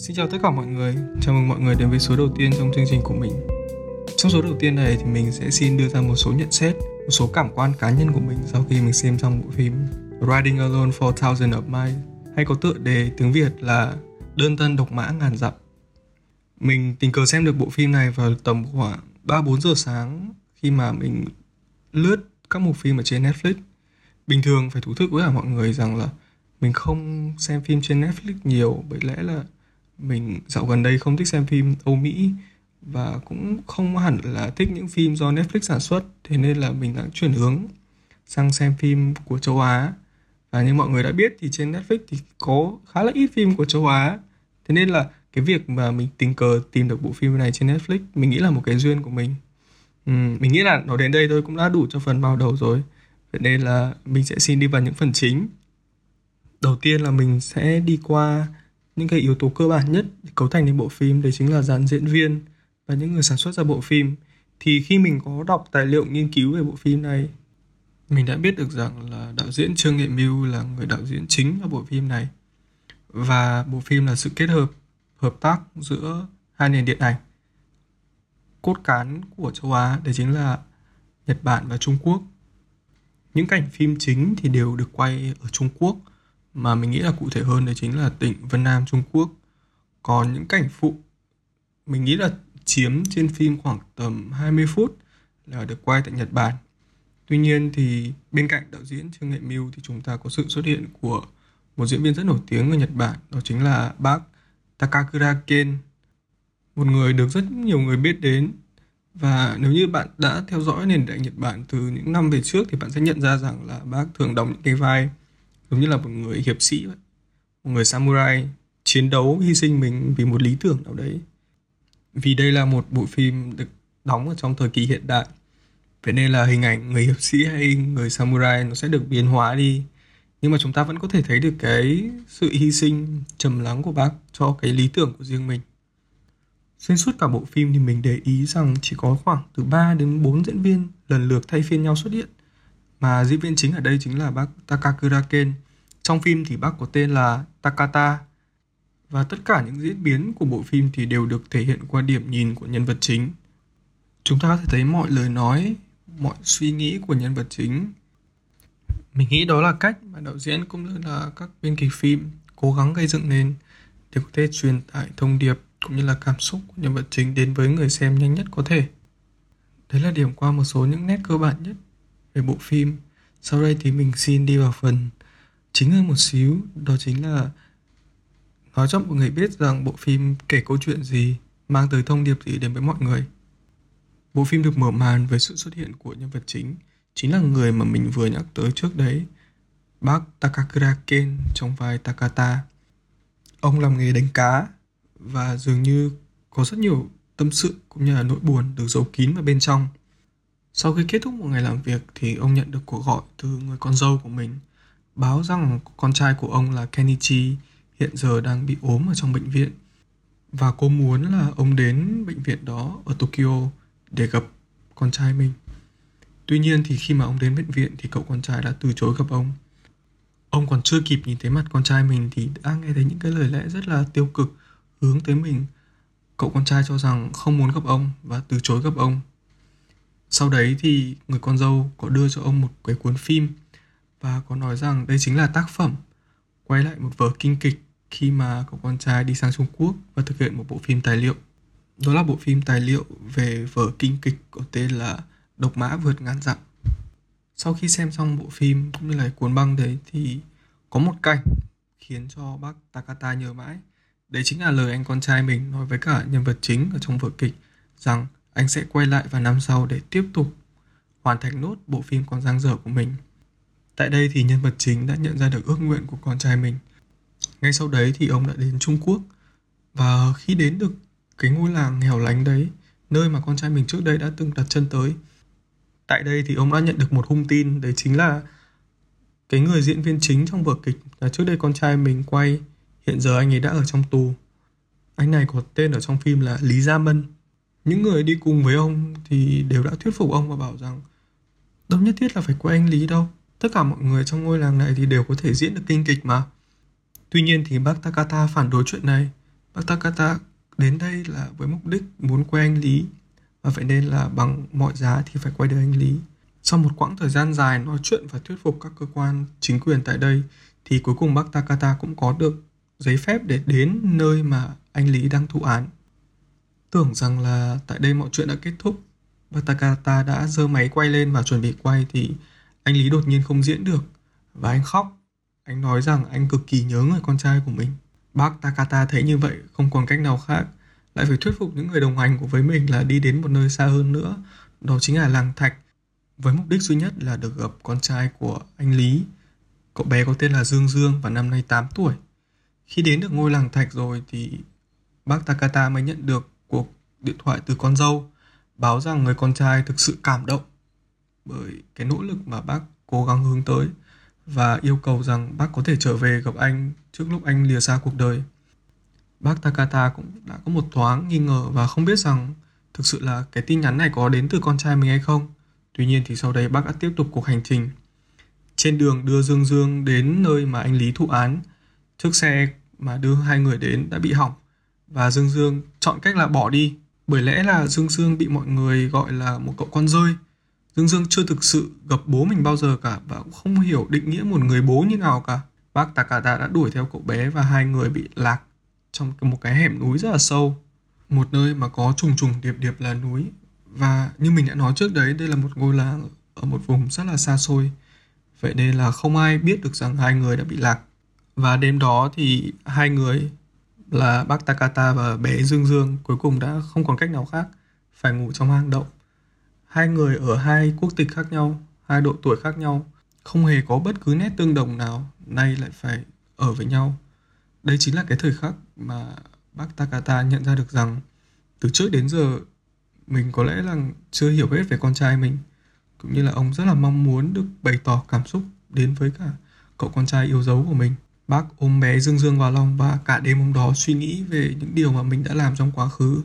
Xin chào tất cả mọi người, chào mừng mọi người đến với số đầu tiên trong chương trình của mình. Trong số đầu tiên này thì mình sẽ xin đưa ra một số nhận xét, một số cảm quan cá nhân của mình sau khi mình xem xong bộ phim Riding Alone for Thousand of Miles hay có tựa đề tiếng Việt là Đơn thân độc mã ngàn dặm. Mình tình cờ xem được bộ phim này vào tầm khoảng 3-4 giờ sáng khi mà mình lướt các mục phim ở trên Netflix. Bình thường phải thú thức với cả mọi người rằng là mình không xem phim trên Netflix nhiều bởi lẽ là mình dạo gần đây không thích xem phim Âu Mỹ và cũng không hẳn là thích những phim do Netflix sản xuất thế nên là mình đã chuyển hướng sang xem phim của châu Á. Và như mọi người đã biết thì trên Netflix thì có khá là ít phim của châu Á. Thế nên là cái việc mà mình tình cờ tìm được bộ phim này trên Netflix mình nghĩ là một cái duyên của mình. Ừ, mình nghĩ là nó đến đây thôi cũng đã đủ cho phần bao đầu rồi. Vậy nên là mình sẽ xin đi vào những phần chính. Đầu tiên là mình sẽ đi qua những cái yếu tố cơ bản nhất để cấu thành nên bộ phim, đấy chính là dàn diễn viên và những người sản xuất ra bộ phim. Thì khi mình có đọc tài liệu nghiên cứu về bộ phim này, mình đã biết được rằng là đạo diễn Trương Nghệ Mưu là người đạo diễn chính cho bộ phim này. Và bộ phim là sự kết hợp hợp tác giữa hai nền điện ảnh, cốt cán của châu Á, đấy chính là Nhật Bản và Trung Quốc. Những cảnh phim chính thì đều được quay ở Trung Quốc mà mình nghĩ là cụ thể hơn đấy chính là tỉnh Vân Nam, Trung Quốc. Còn những cảnh phụ, mình nghĩ là chiếm trên phim khoảng tầm 20 phút là được quay tại Nhật Bản. Tuy nhiên thì bên cạnh đạo diễn Trương Nghệ Mưu thì chúng ta có sự xuất hiện của một diễn viên rất nổi tiếng ở Nhật Bản, đó chính là bác Takakura Ken. Một người được rất nhiều người biết đến. Và nếu như bạn đã theo dõi nền điện ảnh Nhật Bản từ những năm về trước thì bạn sẽ nhận ra rằng là bác thường đóng những cái vai giống như là một người hiệp sĩ vậy. Một người samurai chiến đấu, hy sinh mình vì một lý tưởng nào đấy. Vì đây là một bộ phim được đóng ở trong thời kỳ hiện đại. Vậy nên là hình ảnh người hiệp sĩ hay người samurai nó sẽ được biến hóa đi. Nhưng mà chúng ta vẫn có thể thấy được cái sự hy sinh, trầm lắng của bác cho cái lý tưởng của riêng mình. Xuyên suốt cả bộ phim thì mình để ý rằng chỉ có khoảng từ 3 đến 4 diễn viên lần lượt thay phiên nhau xuất hiện. Mà diễn viên chính ở đây chính là bác Takakura Ken. Trong phim thì bác có tên là Takata và tất cả những diễn biến của bộ phim thì đều được thể hiện qua điểm nhìn của nhân vật chính. Chúng ta có thể thấy mọi lời nói, mọi suy nghĩ của nhân vật chính. Mình nghĩ đó là cách mà đạo diễn cũng như là các biên kịch phim cố gắng gây dựng nên để có thể truyền tải thông điệp cũng như là cảm xúc của nhân vật chính đến với người xem nhanh nhất có thể. Đấy là điểm qua một số những nét cơ bản nhất về bộ phim sau đây thì mình xin đi vào phần chính hơn một xíu, đó chính là nói cho mọi người biết rằng bộ phim kể câu chuyện gì, mang tới thông điệp gì đến với mọi người. Bộ phim được mở màn với sự xuất hiện của nhân vật chính chính là người mà mình vừa nhắc tới trước đấy, bác Takakura Ken trong vai Takata. Ông làm nghề đánh cá và dường như có rất nhiều tâm sự cũng như là nỗi buồn được giấu kín vào bên trong. Sau khi kết thúc một ngày làm việc thì ông nhận được cuộc gọi từ người con dâu của mình báo rằng con trai của ông là Kenichi hiện giờ đang bị ốm ở trong bệnh viện và cô muốn là ông đến bệnh viện đó ở Tokyo để gặp con trai mình. Tuy nhiên thì khi mà ông đến bệnh viện thì cậu con trai đã từ chối gặp ông. Ông còn chưa kịp nhìn thấy mặt con trai mình thì đã nghe thấy những cái lời lẽ rất là tiêu cực hướng tới mình. Cậu con trai cho rằng không muốn gặp ông và từ chối gặp ông sau đấy thì người con dâu có đưa cho ông một cái cuốn phim và có nói rằng đây chính là tác phẩm quay lại một vở kinh kịch khi mà cậu con trai đi sang Trung Quốc và thực hiện một bộ phim tài liệu. Đó là bộ phim tài liệu về vở kinh kịch có tên là Độc mã vượt ngàn dặm. Sau khi xem xong bộ phim cũng như là cuốn băng đấy thì có một cảnh khiến cho bác Takata nhớ mãi. Đấy chính là lời anh con trai mình nói với cả nhân vật chính ở trong vở kịch rằng anh sẽ quay lại vào năm sau để tiếp tục hoàn thành nốt bộ phim còn dang dở của mình. Tại đây thì nhân vật chính đã nhận ra được ước nguyện của con trai mình. Ngay sau đấy thì ông đã đến Trung Quốc và khi đến được cái ngôi làng nghèo lánh đấy, nơi mà con trai mình trước đây đã từng đặt chân tới. Tại đây thì ông đã nhận được một hung tin, đấy chính là cái người diễn viên chính trong vở kịch là trước đây con trai mình quay, hiện giờ anh ấy đã ở trong tù. Anh này có tên ở trong phim là Lý Gia Mân những người đi cùng với ông thì đều đã thuyết phục ông và bảo rằng đâu nhất thiết là phải quay anh Lý đâu. Tất cả mọi người trong ngôi làng này thì đều có thể diễn được kinh kịch mà. Tuy nhiên thì bác Takata phản đối chuyện này bác Takata đến đây là với mục đích muốn quay anh Lý và vậy nên là bằng mọi giá thì phải quay được anh Lý. Sau một quãng thời gian dài nói chuyện và thuyết phục các cơ quan chính quyền tại đây thì cuối cùng bác Takata cũng có được giấy phép để đến nơi mà anh Lý đang thụ án. Tưởng rằng là tại đây mọi chuyện đã kết thúc, bác Takata đã giơ máy quay lên và chuẩn bị quay thì anh Lý đột nhiên không diễn được và anh khóc. Anh nói rằng anh cực kỳ nhớ người con trai của mình. Bác Takata thấy như vậy, không còn cách nào khác. Lại phải thuyết phục những người đồng hành của với mình là đi đến một nơi xa hơn nữa. Đó chính là làng thạch, với mục đích duy nhất là được gặp con trai của anh Lý. Cậu bé có tên là Dương Dương và năm nay 8 tuổi. Khi đến được ngôi làng thạch rồi thì bác Takata mới nhận được cuộc điện thoại từ con dâu, báo rằng người con trai thực sự cảm động bởi cái nỗ lực mà bác cố gắng hướng tới và yêu cầu rằng bác có thể trở về gặp anh trước lúc anh lìa xa cuộc đời bác Takata cũng đã có một thoáng nghi ngờ và không biết rằng thực sự là cái tin nhắn này có đến từ con trai mình hay không. Tuy nhiên thì sau đấy bác đã tiếp tục cuộc hành trình. Trên đường đưa Dương Dương đến nơi mà anh Lý thụ án, chiếc xe mà đưa hai người đến đã bị hỏng và Dương Dương chọn cách là bỏ đi. Bởi lẽ là Dương Dương bị mọi người gọi là một cậu con rơi. Dương Dương chưa thực sự gặp bố mình bao giờ cả và cũng không hiểu định nghĩa một người bố như nào cả. Bác Takata đã đuổi theo cậu bé và hai người bị lạc trong một cái hẻm núi rất là sâu, một nơi mà có trùng trùng điệp điệp là núi. Và như mình đã nói trước đấy, đây là một ngôi làng ở một vùng rất là xa xôi. Vậy nên là không ai biết được rằng hai người đã bị lạc. Và đêm đó thì hai người là bác Takata và bé Dương Dương cuối cùng đã không còn cách nào khác, phải ngủ trong hang động hai người ở hai quốc tịch khác nhau, hai độ tuổi khác nhau, không hề có bất cứ nét tương đồng nào, nay lại phải ở với nhau. Đây chính là cái thời khắc mà bác Takata nhận ra được rằng từ trước đến giờ, mình có lẽ là chưa hiểu hết về con trai mình, cũng như là ông rất là mong muốn được bày tỏ cảm xúc đến với cả cậu con trai yêu dấu của mình. Bác ôm bé dương dương vào lòng và cả đêm hôm đó suy nghĩ về những điều mà mình đã làm trong quá khứ.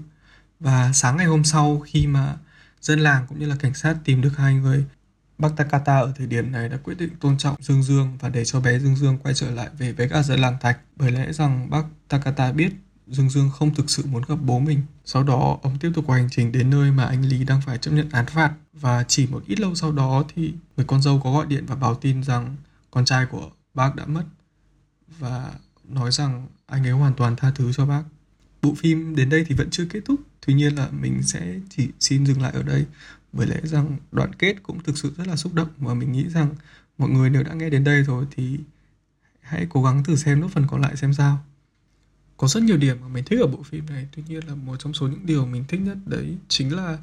Và sáng ngày hôm sau khi mà dân làng cũng như là cảnh sát tìm được hai người Bác Takata ở thời điểm này đã quyết định tôn trọng Dương Dương và để cho bé Dương Dương quay trở lại về với cả dân làng Thạch bởi lẽ rằng bác Takata biết Dương Dương không thực sự muốn gặp bố mình. Sau đó, ông tiếp tục hành trình đến nơi mà anh Lý đang phải chấp nhận án phạt và chỉ một ít lâu sau đó thì người con dâu có gọi điện và báo tin rằng con trai của bác đã mất và nói rằng anh ấy hoàn toàn tha thứ cho bác. Bộ phim đến đây thì vẫn chưa kết thúc, tuy nhiên là mình sẽ chỉ xin dừng lại ở đây, bởi lẽ rằng đoạn kết cũng thực sự rất là xúc động và mình nghĩ rằng mọi người nếu đã nghe đến đây rồi thì hãy cố gắng thử xem nốt phần còn lại xem sao. Có rất nhiều điểm mà mình thích ở bộ phim này, tuy nhiên là một trong số những điều mình thích nhất đấy chính là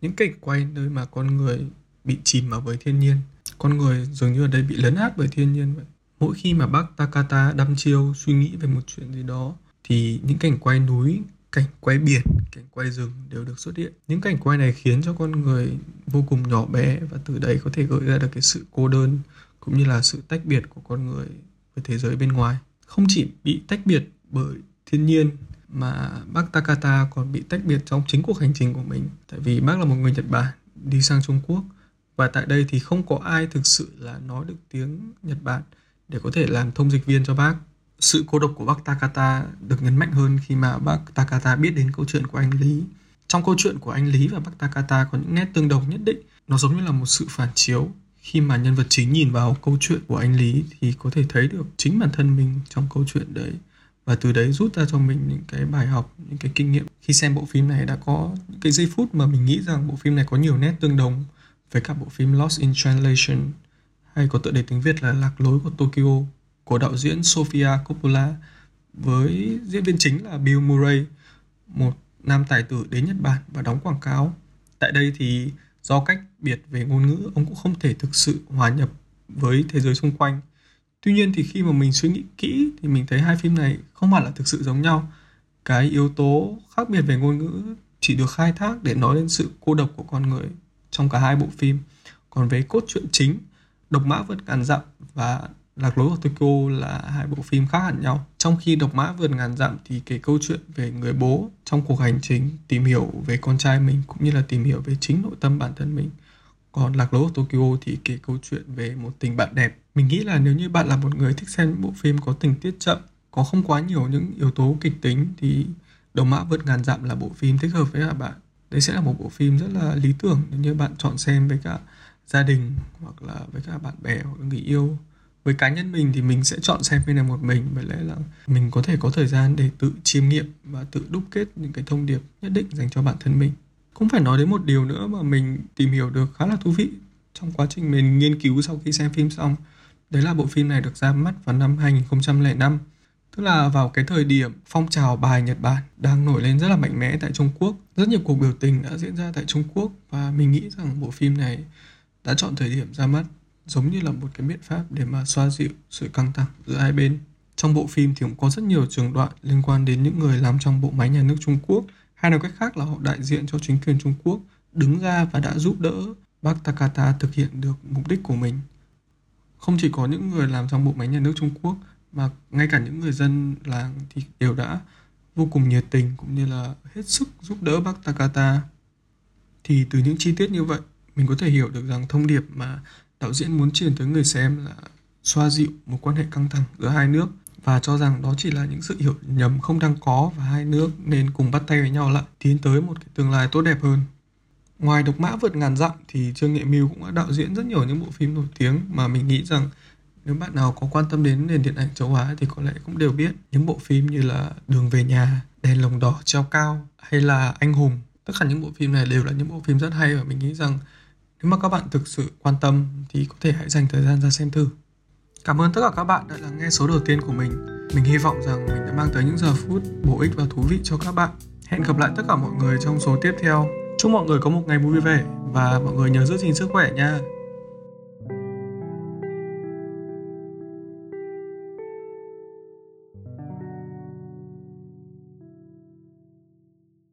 những cảnh quay nơi mà con người bị chìm vào với thiên nhiên. Con người dường như ở đây bị lấn át bởi thiên nhiên vậy. Mỗi khi mà bác Takata đăm chiêu suy nghĩ về một chuyện gì đó, thì những cảnh quay núi cảnh quay biển, cảnh quay rừng đều được xuất hiện. Những cảnh quay này khiến cho con người vô cùng nhỏ bé và từ đấy có thể gợi ra được cái sự cô đơn cũng như là sự tách biệt của con người với thế giới bên ngoài. Không chỉ bị tách biệt bởi thiên nhiên mà bác Takata còn bị tách biệt trong chính cuộc hành trình của mình. Tại vì bác là một người Nhật Bản đi sang Trung Quốc và tại đây thì không có ai thực sự là nói được tiếng Nhật Bản để có thể làm thông dịch viên cho bác sự cô độc của bác Takata được nhấn mạnh hơn khi mà bác Takata biết đến câu chuyện của anh Lý. Trong câu chuyện của anh Lý và bác Takata có những nét tương đồng nhất định. Nó giống như là một sự phản chiếu. Khi mà nhân vật chính nhìn vào câu chuyện của anh Lý thì có thể thấy được chính bản thân mình trong câu chuyện đấy. Và từ đấy rút ra cho mình những cái bài học, những cái kinh nghiệm. Khi xem bộ phim này đã có những cái giây phút mà mình nghĩ rằng bộ phim này có nhiều nét tương đồng với cả bộ phim Lost in Translation hay có tựa đề tiếng Việt là Lạc lối của Tokyo của đạo diễn Sofia Coppola với diễn viên chính là Bill Murray, một nam tài tử đến Nhật Bản và đóng quảng cáo. Tại đây thì do cách biệt về ngôn ngữ, ông cũng không thể thực sự hòa nhập với thế giới xung quanh. Tuy nhiên thì khi mà mình suy nghĩ kỹ thì mình thấy hai phim này không hẳn là thực sự giống nhau. Cái yếu tố khác biệt về ngôn ngữ chỉ được khai thác để nói lên sự cô độc của con người trong cả hai bộ phim. Còn về cốt truyện chính, Độc mã vượt ngàn dặm và Lạc lối của Tokyo là hai bộ phim khác hẳn nhau. Trong khi Độc mã vượt ngàn dặm thì kể câu chuyện về người bố trong cuộc hành trình tìm hiểu về con trai mình cũng như là tìm hiểu về chính nội tâm bản thân mình. Còn Lạc lối của Tokyo thì kể câu chuyện về một tình bạn đẹp. Mình nghĩ là nếu như bạn là một người thích xem những bộ phim có tình tiết chậm, có không quá nhiều những yếu tố kịch tính thì Độc Mã Vượt Ngàn Dặm là bộ phim thích hợp với các bạn. Đây sẽ là một bộ phim rất là lý tưởng nếu như bạn chọn xem với cả gia đình hoặc là với cả bạn bè hoặc là người yêu. Với cá nhân mình thì mình sẽ chọn xem phim này một mình, bởi lẽ là mình có thể có thời gian để tự chiêm nghiệm và tự đúc kết những cái thông điệp nhất định dành cho bản thân mình. Cũng phải nói đến một điều nữa mà mình tìm hiểu được khá là thú vị trong quá trình mình nghiên cứu sau khi xem phim xong. Đấy là bộ phim này được ra mắt vào năm 2005 Tức là vào cái thời điểm phong trào bài Nhật Bản đang nổi lên rất là mạnh mẽ tại Trung Quốc. Rất nhiều cuộc biểu tình đã diễn ra tại Trung Quốc và mình nghĩ rằng bộ phim này đã chọn thời điểm ra mắt giống như là một cái biện pháp để mà xoa dịu sự căng thẳng giữa hai bên. Trong bộ phim thì cũng có rất nhiều trường đoạn liên quan đến những người làm trong bộ máy nhà nước Trung Quốc hay nói cách khác là họ đại diện cho chính quyền Trung Quốc đứng ra và đã giúp đỡ bác Takata thực hiện được mục đích của mình. Không chỉ có những người làm trong bộ máy nhà nước Trung Quốc mà ngay cả những người dân làng thì đều đã vô cùng nhiệt tình cũng như là hết sức giúp đỡ bác Takata. Thì từ những chi tiết như vậy, mình có thể hiểu được rằng thông điệp mà đạo diễn muốn truyền tới người xem là xoa dịu một quan hệ căng thẳng giữa hai nước và cho rằng đó chỉ là những sự hiểu nhầm không đang có và hai nước nên cùng bắt tay với nhau lại tiến tới một cái tương lai tốt đẹp hơn. Ngoài độc mã vượt ngàn dặm thì Trương Nghệ Mưu cũng đã đạo diễn rất nhiều những bộ phim nổi tiếng mà mình nghĩ rằng nếu bạn nào có quan tâm đến nền điện ảnh châu Á thì có lẽ cũng đều biết những bộ phim như là Đường về nhà, Đèn lồng đỏ treo cao hay là Anh hùng. Tất cả những bộ phim này đều là những bộ phim rất hay và mình nghĩ rằng nếu mà các bạn thực sự quan tâm thì có thể hãy dành thời gian ra xem thử. Cảm ơn tất cả các bạn đã lắng nghe số đầu tiên của mình. Mình hy vọng rằng mình đã mang tới những giờ phút bổ ích và thú vị cho các bạn. Hẹn gặp lại tất cả mọi người trong số tiếp theo. Chúc mọi người có một ngày vui vẻ và mọi người nhớ giữ gìn sức khỏe nha.